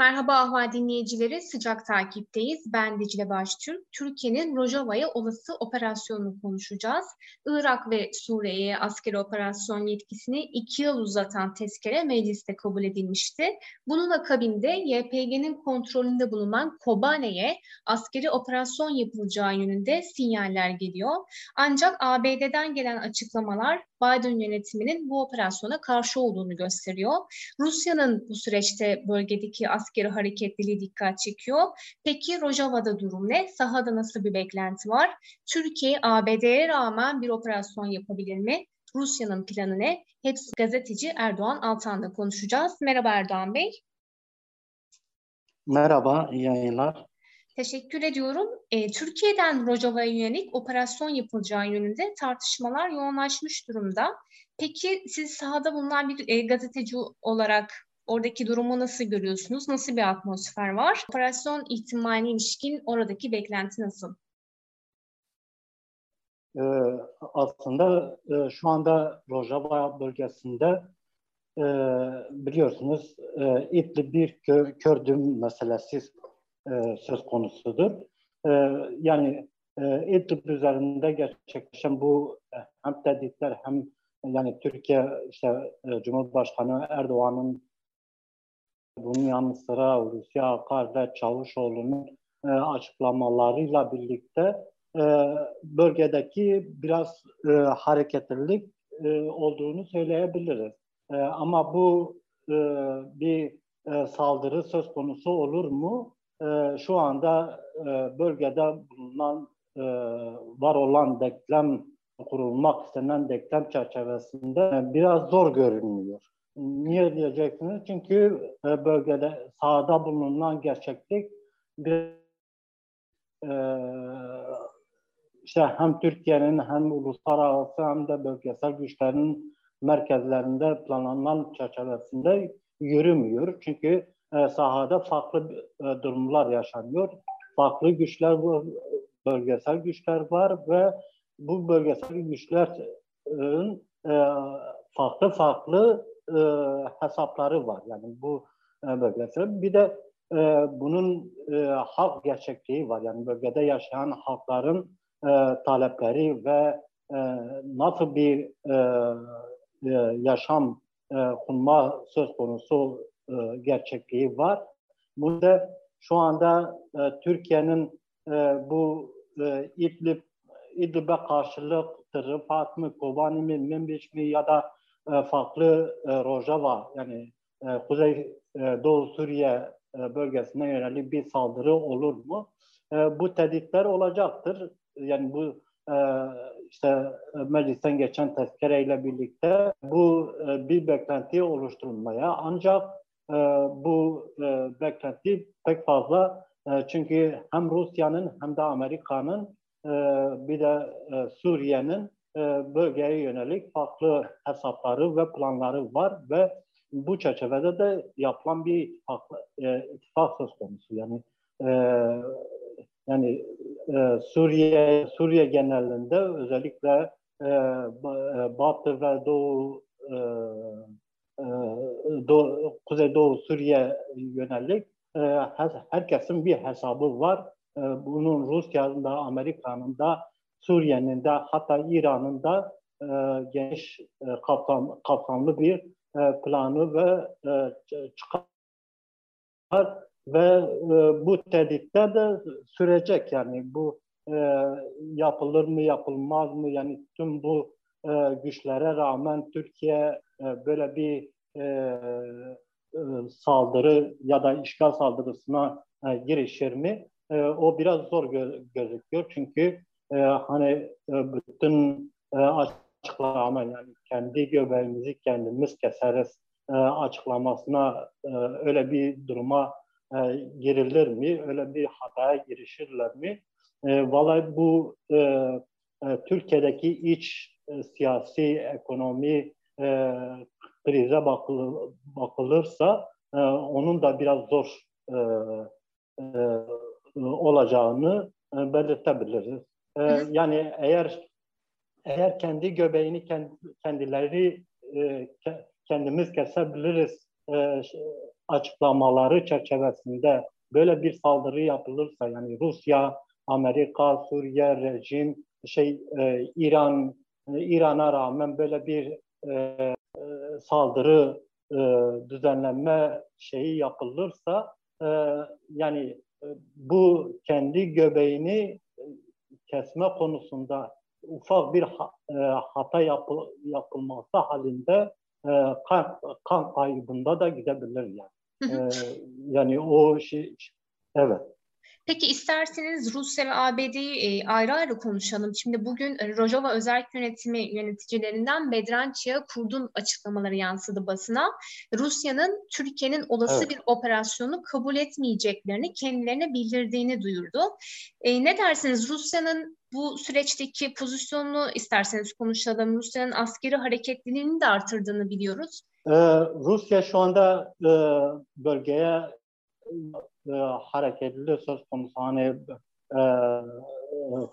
Merhaba Ahval dinleyicileri, sıcak takipteyiz. Ben Dicle Baştürk. Türkiye'nin Rojava'ya olası operasyonunu konuşacağız. Irak ve Suriye'ye askeri operasyon yetkisini iki yıl uzatan tezkere mecliste kabul edilmişti. Bunun akabinde YPG'nin kontrolünde bulunan Kobane'ye askeri operasyon yapılacağı yönünde sinyaller geliyor. Ancak ABD'den gelen açıklamalar Biden yönetiminin bu operasyona karşı olduğunu gösteriyor. Rusya'nın bu süreçte bölgedeki askeri hareketliliği dikkat çekiyor. Peki Rojava'da durum ne? Sahada nasıl bir beklenti var? Türkiye ABD'ye rağmen bir operasyon yapabilir mi? Rusya'nın planı ne? Hepsi gazeteci Erdoğan Altan'la konuşacağız. Merhaba Erdoğan Bey. Merhaba, iyi yayınlar. Teşekkür ediyorum. E, Türkiye'den Rojava'ya yönelik operasyon yapılacağı yönünde tartışmalar yoğunlaşmış durumda. Peki siz sahada bulunan bir e, gazeteci olarak oradaki durumu nasıl görüyorsunuz? Nasıl bir atmosfer var? Operasyon ihtimaline ilişkin oradaki beklenti nasıl? Ee, aslında e, şu anda Rojava bölgesinde e, biliyorsunuz e, İdlib bir kö, Kördüm meselesi e, söz konusudur. E, yani e, İdlib üzerinde gerçekleşen bu e, hem tehditler hem yani Türkiye işte e, Cumhurbaşkanı Erdoğan'ın bunun yanı sıra Rusya Akar ve Çavuşoğlu'nun e, açıklamalarıyla birlikte e, bölgedeki biraz e, hareketlilik e, olduğunu söyleyebiliriz. E, ama bu e, bir e, saldırı söz konusu olur mu? E, şu anda e, bölgede bulunan e, var olan denklem kurulmak istenen denklem çerçevesinde biraz zor görünüyor. Niye diyeceksiniz? Çünkü e, bölgede sahada bulunan gerçeklik bir e, işte hem Türkiye'nin hem uluslararası hem de bölgesel güçlerin merkezlerinde planlanan çerçevesinde yürümüyor. Çünkü e, sahada farklı e, durumlar yaşanıyor. Farklı güçler var, bölgesel güçler var ve bu bölgesel güçlerin e, farklı farklı e, hesapları var. Yani bu bölgesel. Bir de bunun halk gerçekliği var. Yani bölgede yaşayan halkların talepleri ve nasıl bir yaşam e, kurma söz konusu e, gerçekliği var. Burada şu anda e, Türkiye'nin e, bu e, İdlib, İdlib'e karşılık Rıfat mı, Kobani mi, Membiç mi ya da e, farklı e, Rojava yani e, Kuzey e, Doğu Suriye e, bölgesine yönelik bir saldırı olur mu? E, bu tehditler olacaktır. Yani bu e, işte meclisten geçen tezkereyle birlikte bu e, bir beklenti oluşturulmaya ancak e, bu e, beklenti pek fazla e, çünkü hem Rusya'nın hem de Amerika'nın e, bir de e, Suriye'nin e, bölgeye yönelik farklı hesapları ve planları var ve bu çerçevede de yapılan bir farklı, e, ittifak söz konusu. Yani e, yani e, Suriye Suriye genelinde özellikle e, e Batı ve Doğu e, e, Doğu, Kuzeydoğu Suriye yönelik e, herkesin bir hesabı var. E, bunun Rusya'nın da, Amerika'nın da, Suriye'nin de hatta İran'ın da geniş kapsam, kapsamlı bir planı ve çıkar ve bu tehditler de sürecek yani bu yapılır mı yapılmaz mı yani tüm bu güçlere rağmen Türkiye e, böyle bir e, e, saldırı ya da işgal saldırısına e, girişir mi? E, o biraz zor gö- gözüküyor çünkü e, hani e, bütün e, açıklama yani kendi göbeğimizi kendimiz keseriz e, açıklamasına e, öyle bir duruma e, girilir mi? Öyle bir hataya girişirler mi? E, vallahi bu e, e, Türkiye'deki iç e, siyasi, ekonomi e, krize bakılır, bakılırsa e, onun da biraz zor e, e, olacağını e, belirtebiliriz. E, yani eğer eğer kendi göbeğini kendileri e, kendimiz kesebiliriz e, açıklamaları çerçevesinde böyle bir saldırı yapılırsa yani Rusya, Amerika, Suriye rejim, şey e, İran, e, İran'a rağmen böyle bir e, e, saldırı e, düzenlenme şeyi yapılırsa e, yani e, bu kendi göbeğini kesme konusunda ufak bir e, hata yapı, yapılması halinde e, kan, kan kaybında da gidebilir yani. e, yani o şey evet. Peki isterseniz Rusya ve ABD'yi e, ayrı ayrı konuşalım. Şimdi bugün e, Rojava Özel Yönetimi yöneticilerinden Bedrançı'ya Kurdun açıklamaları yansıdı basına. Rusya'nın Türkiye'nin olası evet. bir operasyonu kabul etmeyeceklerini kendilerine bildirdiğini duyurdu. E, ne dersiniz Rusya'nın bu süreçteki pozisyonunu isterseniz konuşalım. Rusya'nın askeri hareketliliğini de artırdığını biliyoruz. Ee, Rusya şu anda e, bölgeye e, hareketli söz konusu. Hani e,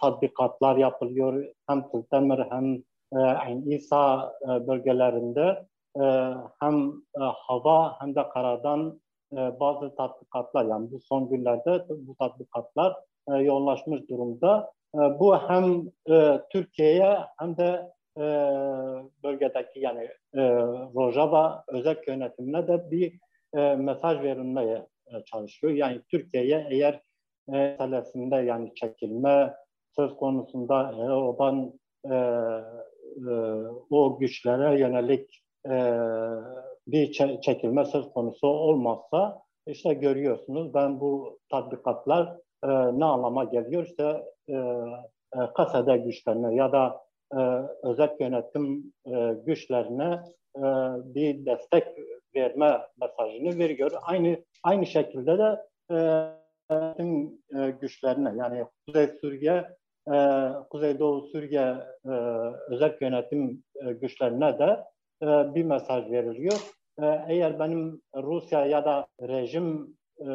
tatbikatlar yapılıyor hem Tültemir hem e, İsa e, bölgelerinde e, hem e, hava hem de karadan e, bazı tatbikatlar yani bu son günlerde bu tatbikatlar e, yoğunlaşmış durumda. E, bu hem e, Türkiye'ye hem de e, bölgedeki yani e, Rojava özel yönetimine de bir e, mesaj verilmeye çalışıyor. Yani Türkiye'ye eğer e, meselesinde yani çekilme söz konusunda e, odan e, e, o güçlere yönelik e, bir çekilme söz konusu olmazsa işte görüyorsunuz ben bu tatbikatlar e, ne anlama geliyor işte e, e, kasada güçlerine ya da e, özel yönetim e, güçlerine e, bir destek verme mesajını veriyor. Aynı aynı şekilde de e, e, güçlerine yani Kuzey Suriye, e, Kuzeydoğu Suriye e, özel yönetim e, güçlerine de e, bir mesaj veriliyor. E, eğer benim Rusya ya da rejim e,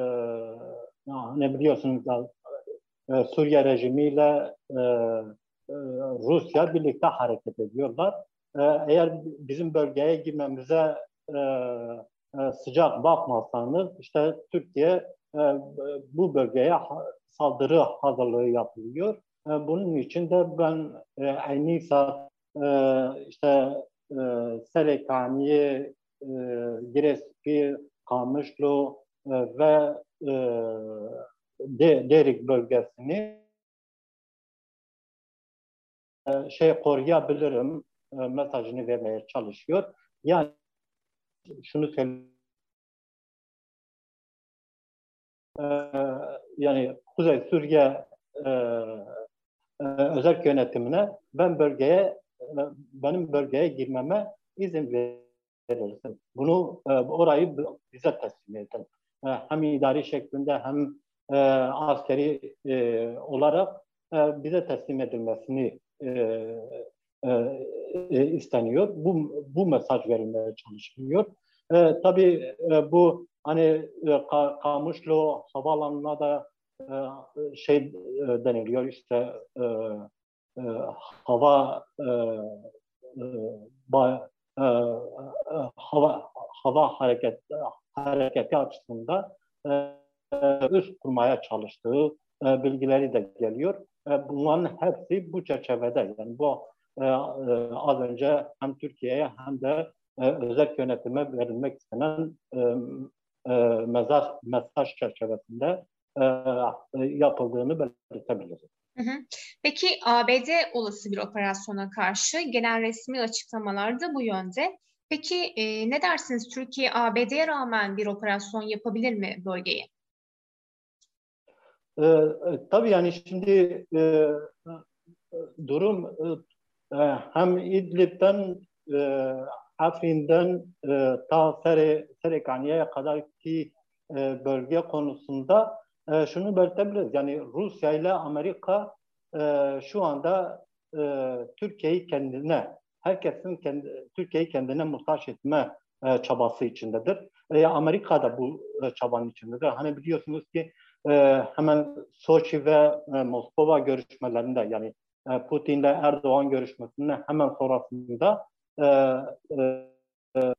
ne biliyorsunuz da, e, Suriye rejimiyle e, e, Rusya birlikte hareket ediyorlar. E, eğer bizim bölgeye girmemize e, e, sıcak bakmazsanız işte Türkiye e, bu bölgeye saldırı hazırlığı yapılıyor. E, bunun için de ben e, Aynisa e, işte e, Selekani, e, Giresun, Kamışlı e, ve e, De, Derik bölgesini e, şey koruyabilirim e, mesajını vermeye çalışıyor. Yani şunu söyleyeyim. Yani Kuzey Suriye e, e, özel yönetimine ben bölgeye e, benim bölgeye girmeme izin verirsin. Bunu orayı bize teslim edin. Hem idari şeklinde hem askeri olarak bize teslim edilmesini e, e, isteniyor. Bu, bu mesaj verilmeye çalışılıyor. E, tabii e, bu hani e, Kamışlı havaalanına da e, şey e, deniliyor işte e, e, hava e, e, ba, e, hava hava hareket hareketi açısından e, üst kurmaya çalıştığı e, bilgileri de geliyor. E, bunların hepsi bu çerçevede yani bu e, e, az önce hem Türkiye'ye hem de e, özel yönetime verilmek istenen e, e, mesaj, mesaj çerçevesinde e, yapıldığını belirtebiliriz. Peki ABD olası bir operasyona karşı gelen resmi açıklamalarda bu yönde. Peki e, ne dersiniz Türkiye ABD'ye rağmen bir operasyon yapabilir mi bölgeye? E, tabii yani şimdi e, durum hem İdlib'den e, Afrin'den e, ta Sere, Serekaniye'ye kadar ki e, bölge konusunda e, şunu belirtebiliriz. Yani Rusya ile Amerika e, şu anda e, Türkiye'yi kendine, herkesin kendi, Türkiye'yi kendine muhtaç etme e, çabası içindedir. e, Amerika da bu e, çabanın içindedir. Hani biliyorsunuz ki e, hemen Soçi ve e, Moskova görüşmelerinde yani Putin ile Erdoğan görüşmesinde hemen sonrasında e, e, e,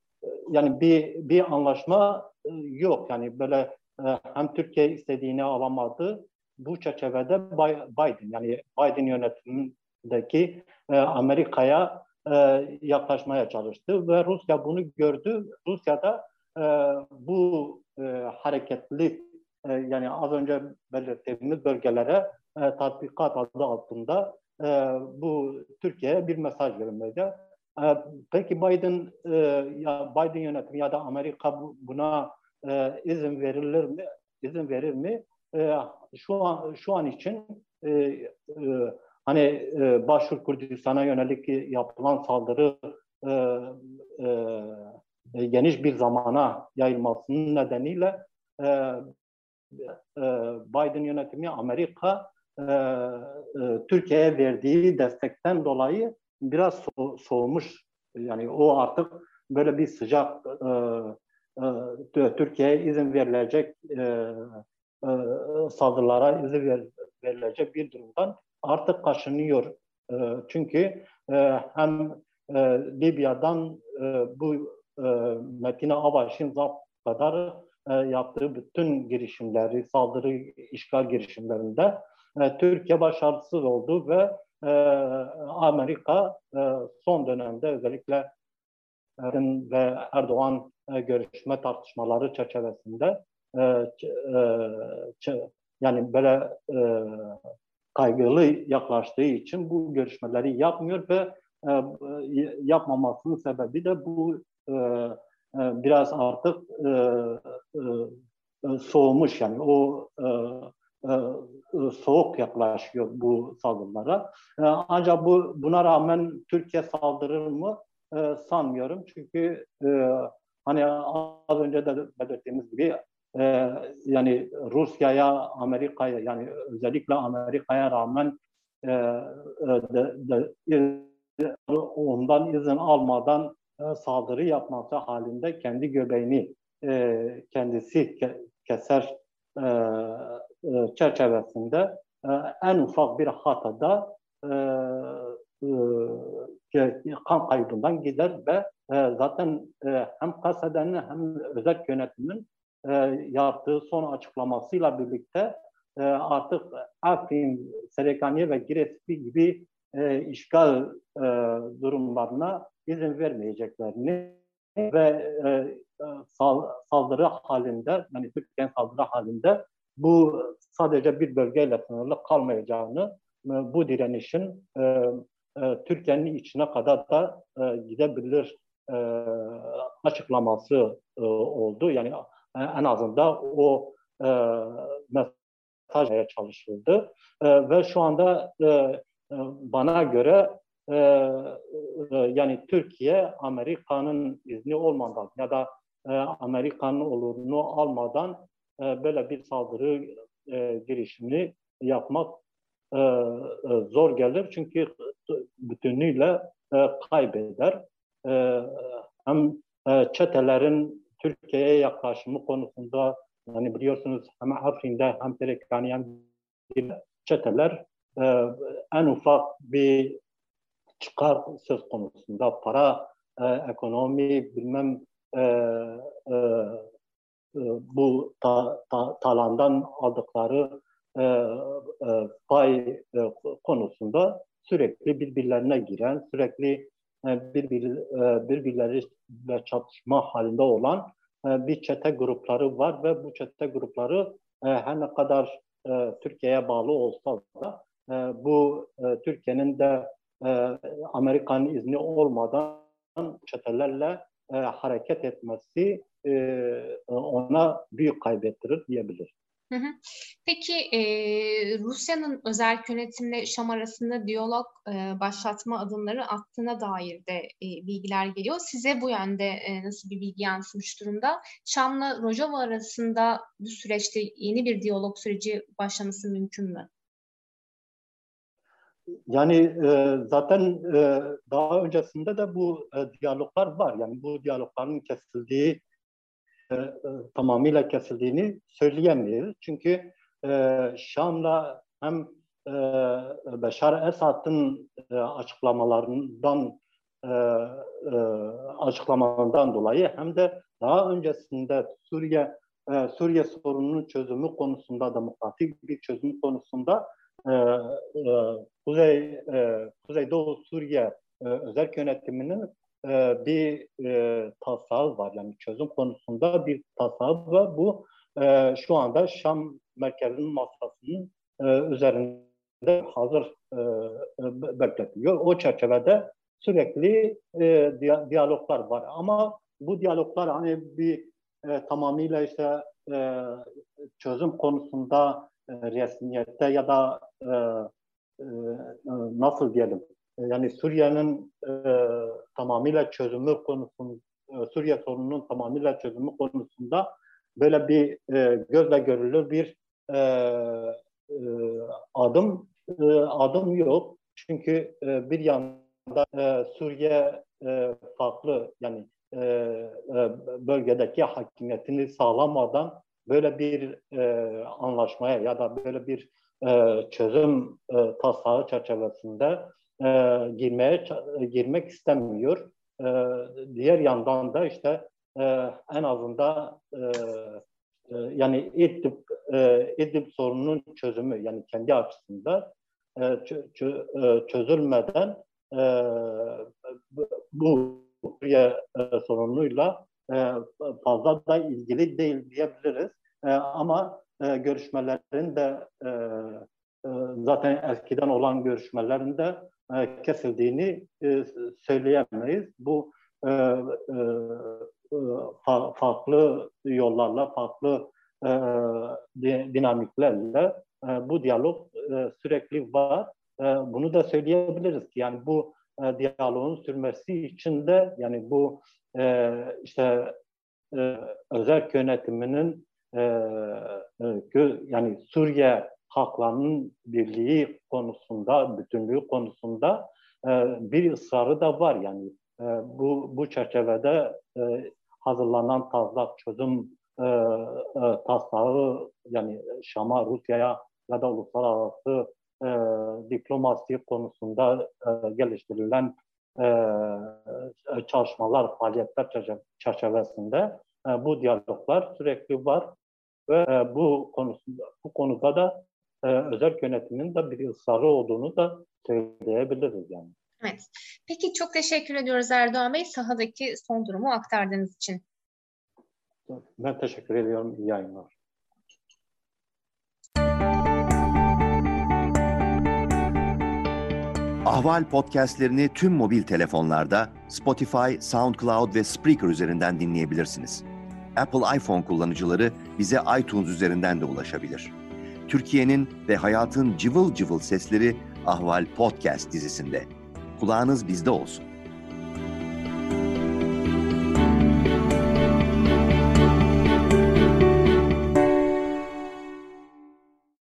yani bir bir anlaşma e, yok. Yani böyle e, hem Türkiye istediğini alamadı. Bu çerçevede Biden yani Biden yönetimindeki Amerika'ya yaklaşmaya çalıştı ve Rusya bunu gördü. Rusya da e, bu hareketli e, yani az önce belirttiğimiz bölgelere tatbikat adı altında e, bu Türkiye'ye bir mesaj vermeydi. E, peki Biden e, ya Biden yönetimi ya da Amerika buna e, izin verilir mi? İzin verir mi? E, şu an şu an için e, e, hani e, Başur Kürdistan'a yönelik yapılan saldırı e, e, geniş bir zamana yayılmasının nedeniyle e, e, Biden yönetimi Amerika e, e, Türkiye'ye verdiği destekten dolayı biraz so soğumuş. Yani o artık böyle bir sıcak e, e, Türkiye'ye izin verilecek e, e, saldırılara izin ver, verilecek bir durumdan artık kaşınıyor. E, çünkü e, hem e, Libya'dan e, bu e, Metin Avaş'ın zap kadar e, yaptığı bütün girişimleri, saldırı, işgal girişimlerinde e, Türkiye başarısız oldu ve e, Amerika e, son dönemde özellikle ve Erdoğan görüşme tartışmaları çerçevesinde yani böyle kaygılı yaklaştığı için bu görüşmeleri yapmıyor ve yapmamasının sebebi de bu biraz artık soğumuş yani o soğuk yaklaşıyor bu saldırılara. E, ancak bu buna rağmen Türkiye saldırır mı e, sanmıyorum çünkü e, hani az önce de belirttiğimiz gibi e, yani Rusya'ya, Amerika'ya yani özellikle Amerika'ya rağmen e, de, de, ondan izin almadan e, saldırı yapması halinde kendi göbeğini e, kendisi ke, keser e, e, çerçevesinde e, en ufak bir hatada e, e, kan kaybından gider ve e, zaten e, hem kasedenin hem özel yönetimin e, yaptığı son açıklamasıyla birlikte e, artık Afrin, Serekaniye ve Giresun gibi e, işgal e, durumlarına izin vermeyeceklerini ve e, sal, saldırı halinde, yani Türkiye'nin saldırı halinde bu sadece bir bölgeyle sınırlı kalmayacağını, e, bu direnişin e, e, Türkiye'nin içine kadar da gidebilir açıklaması oldu. Yani en azından o e, mesaj çalışıldı. Ve şu anda bana göre yani Türkiye Amerika'nın izni olmadan ya da Amerika'nın olurunu almadan böyle bir saldırı e, girişimini yapmak e, e, zor gelir. Çünkü bütünüyle e, kaybeder. E, hem e, çetelerin Türkiye'ye yaklaşımı konusunda yani biliyorsunuz hem Afrin'de hem Terekani çeteler e, en ufak bir çıkar söz konusunda para, e, ekonomi bilmem e, e, e, bu ta, ta, talandan aldıkları e, e, pay e, konusunda sürekli birbirlerine giren, sürekli e, birbir, e, birbirleriyle çatışma halinde olan e, bir çete grupları var ve bu çete grupları e, her ne kadar e, Türkiye'ye bağlı olsa da e, bu e, Türkiye'nin de e, Amerika'nın izni olmadan çetelerle e, hareket etmesi e, ona büyük kaybettirir diyebilir. Peki e, Rusya'nın özel yönetimle Şam arasında diyalog e, başlatma adımları attığına dair de e, bilgiler geliyor. Size bu yönde e, nasıl bir bilgi yansımış durumda? Şam'la Rojava arasında bu süreçte yeni bir diyalog süreci başlaması mümkün mü? Yani e, zaten e, daha öncesinde de bu e, diyaloglar var. Yani bu diyalogların kesildiği e, tamamıyla kesildiğini söyleyemeyiz. Çünkü e, Şam'da hem e, Beşar Esad'ın e, açıklamalarından e, e, açıklamalarından dolayı hem de daha öncesinde Suriye e, Suriye sorununun çözümü konusunda demokratik bir çözüm konusunda e, e, Kuzey e, Kuzeydoğu Suriye e, özel yönetiminin e, bir e, taslağı var. Yani çözüm konusunda bir taslağı var. Bu şu anda Şam merkezinin masasının üzerinde hazır e, bekletiliyor. O çerçevede sürekli diyaloglar var. Ama bu diyaloglar hani bir tamamıyla işte çözüm konusunda resmiyette ya da e, e, nasıl diyelim yani Suriye'nin e, tamamıyla çözümü konusunda Suriye sorununun tamamıyla çözümü konusunda böyle bir e, gözle görülür bir e, e, adım e, adım yok. Çünkü e, bir yanda e, Suriye e, farklı yani e, e, bölgedeki hakimiyetini sağlamadan böyle bir e, anlaşmaya ya da böyle bir e, çözüm e, taslağı çerçevesinde e, girmeye girmek istemiyor. E, diğer yandan da işte e, en azından e, e, yani İdlib, e, İdlib sorununun çözümü yani kendi açısında e, çö, e, çözülmeden e, bu Suriye e, sorunuyla e, fazla da ilgili değil diyebiliriz. E, ama e, görüşmelerin de e, e, zaten eskiden olan görüşmelerin de e, kesildiğini e, söyleyemeyiz. Bu e, e, fa, farklı yollarla, farklı e, dinamiklerle e, bu diyalog e, sürekli var. E, bunu da söyleyebiliriz ki yani bu e, diyaloğun sürmesi için de yani bu e, işte e, özel yönetiminin e, e, yani Suriye halklarının birliği konusunda, bütünlüğü konusunda e, bir ısrarı da var. Yani e, bu bu çerçevede e, hazırlanan taslak çözüm e, e, taslağı yani Şam'a, Rusya'ya ya da uluslararası e, diplomasi konusunda e, geliştirilen e, çalışmalar, faaliyetler çerçevesinde e, bu diyaloglar sürekli var ve e, bu konusunda bu konuda da e, özel yönetimin de bir ısrarı olduğunu da söyleyebiliriz yani. Evet. Peki çok teşekkür ediyoruz Erdoğan Bey sahadaki son durumu aktardığınız için. Ben teşekkür ediyorum. İyi yayınlar. Ahval podcastlerini tüm mobil telefonlarda Spotify, SoundCloud ve Spreaker üzerinden dinleyebilirsiniz. Apple iPhone kullanıcıları bize iTunes üzerinden de ulaşabilir. Türkiye'nin ve hayatın cıvıl cıvıl sesleri Ahval Podcast dizisinde. Kulağınız bizde olsun.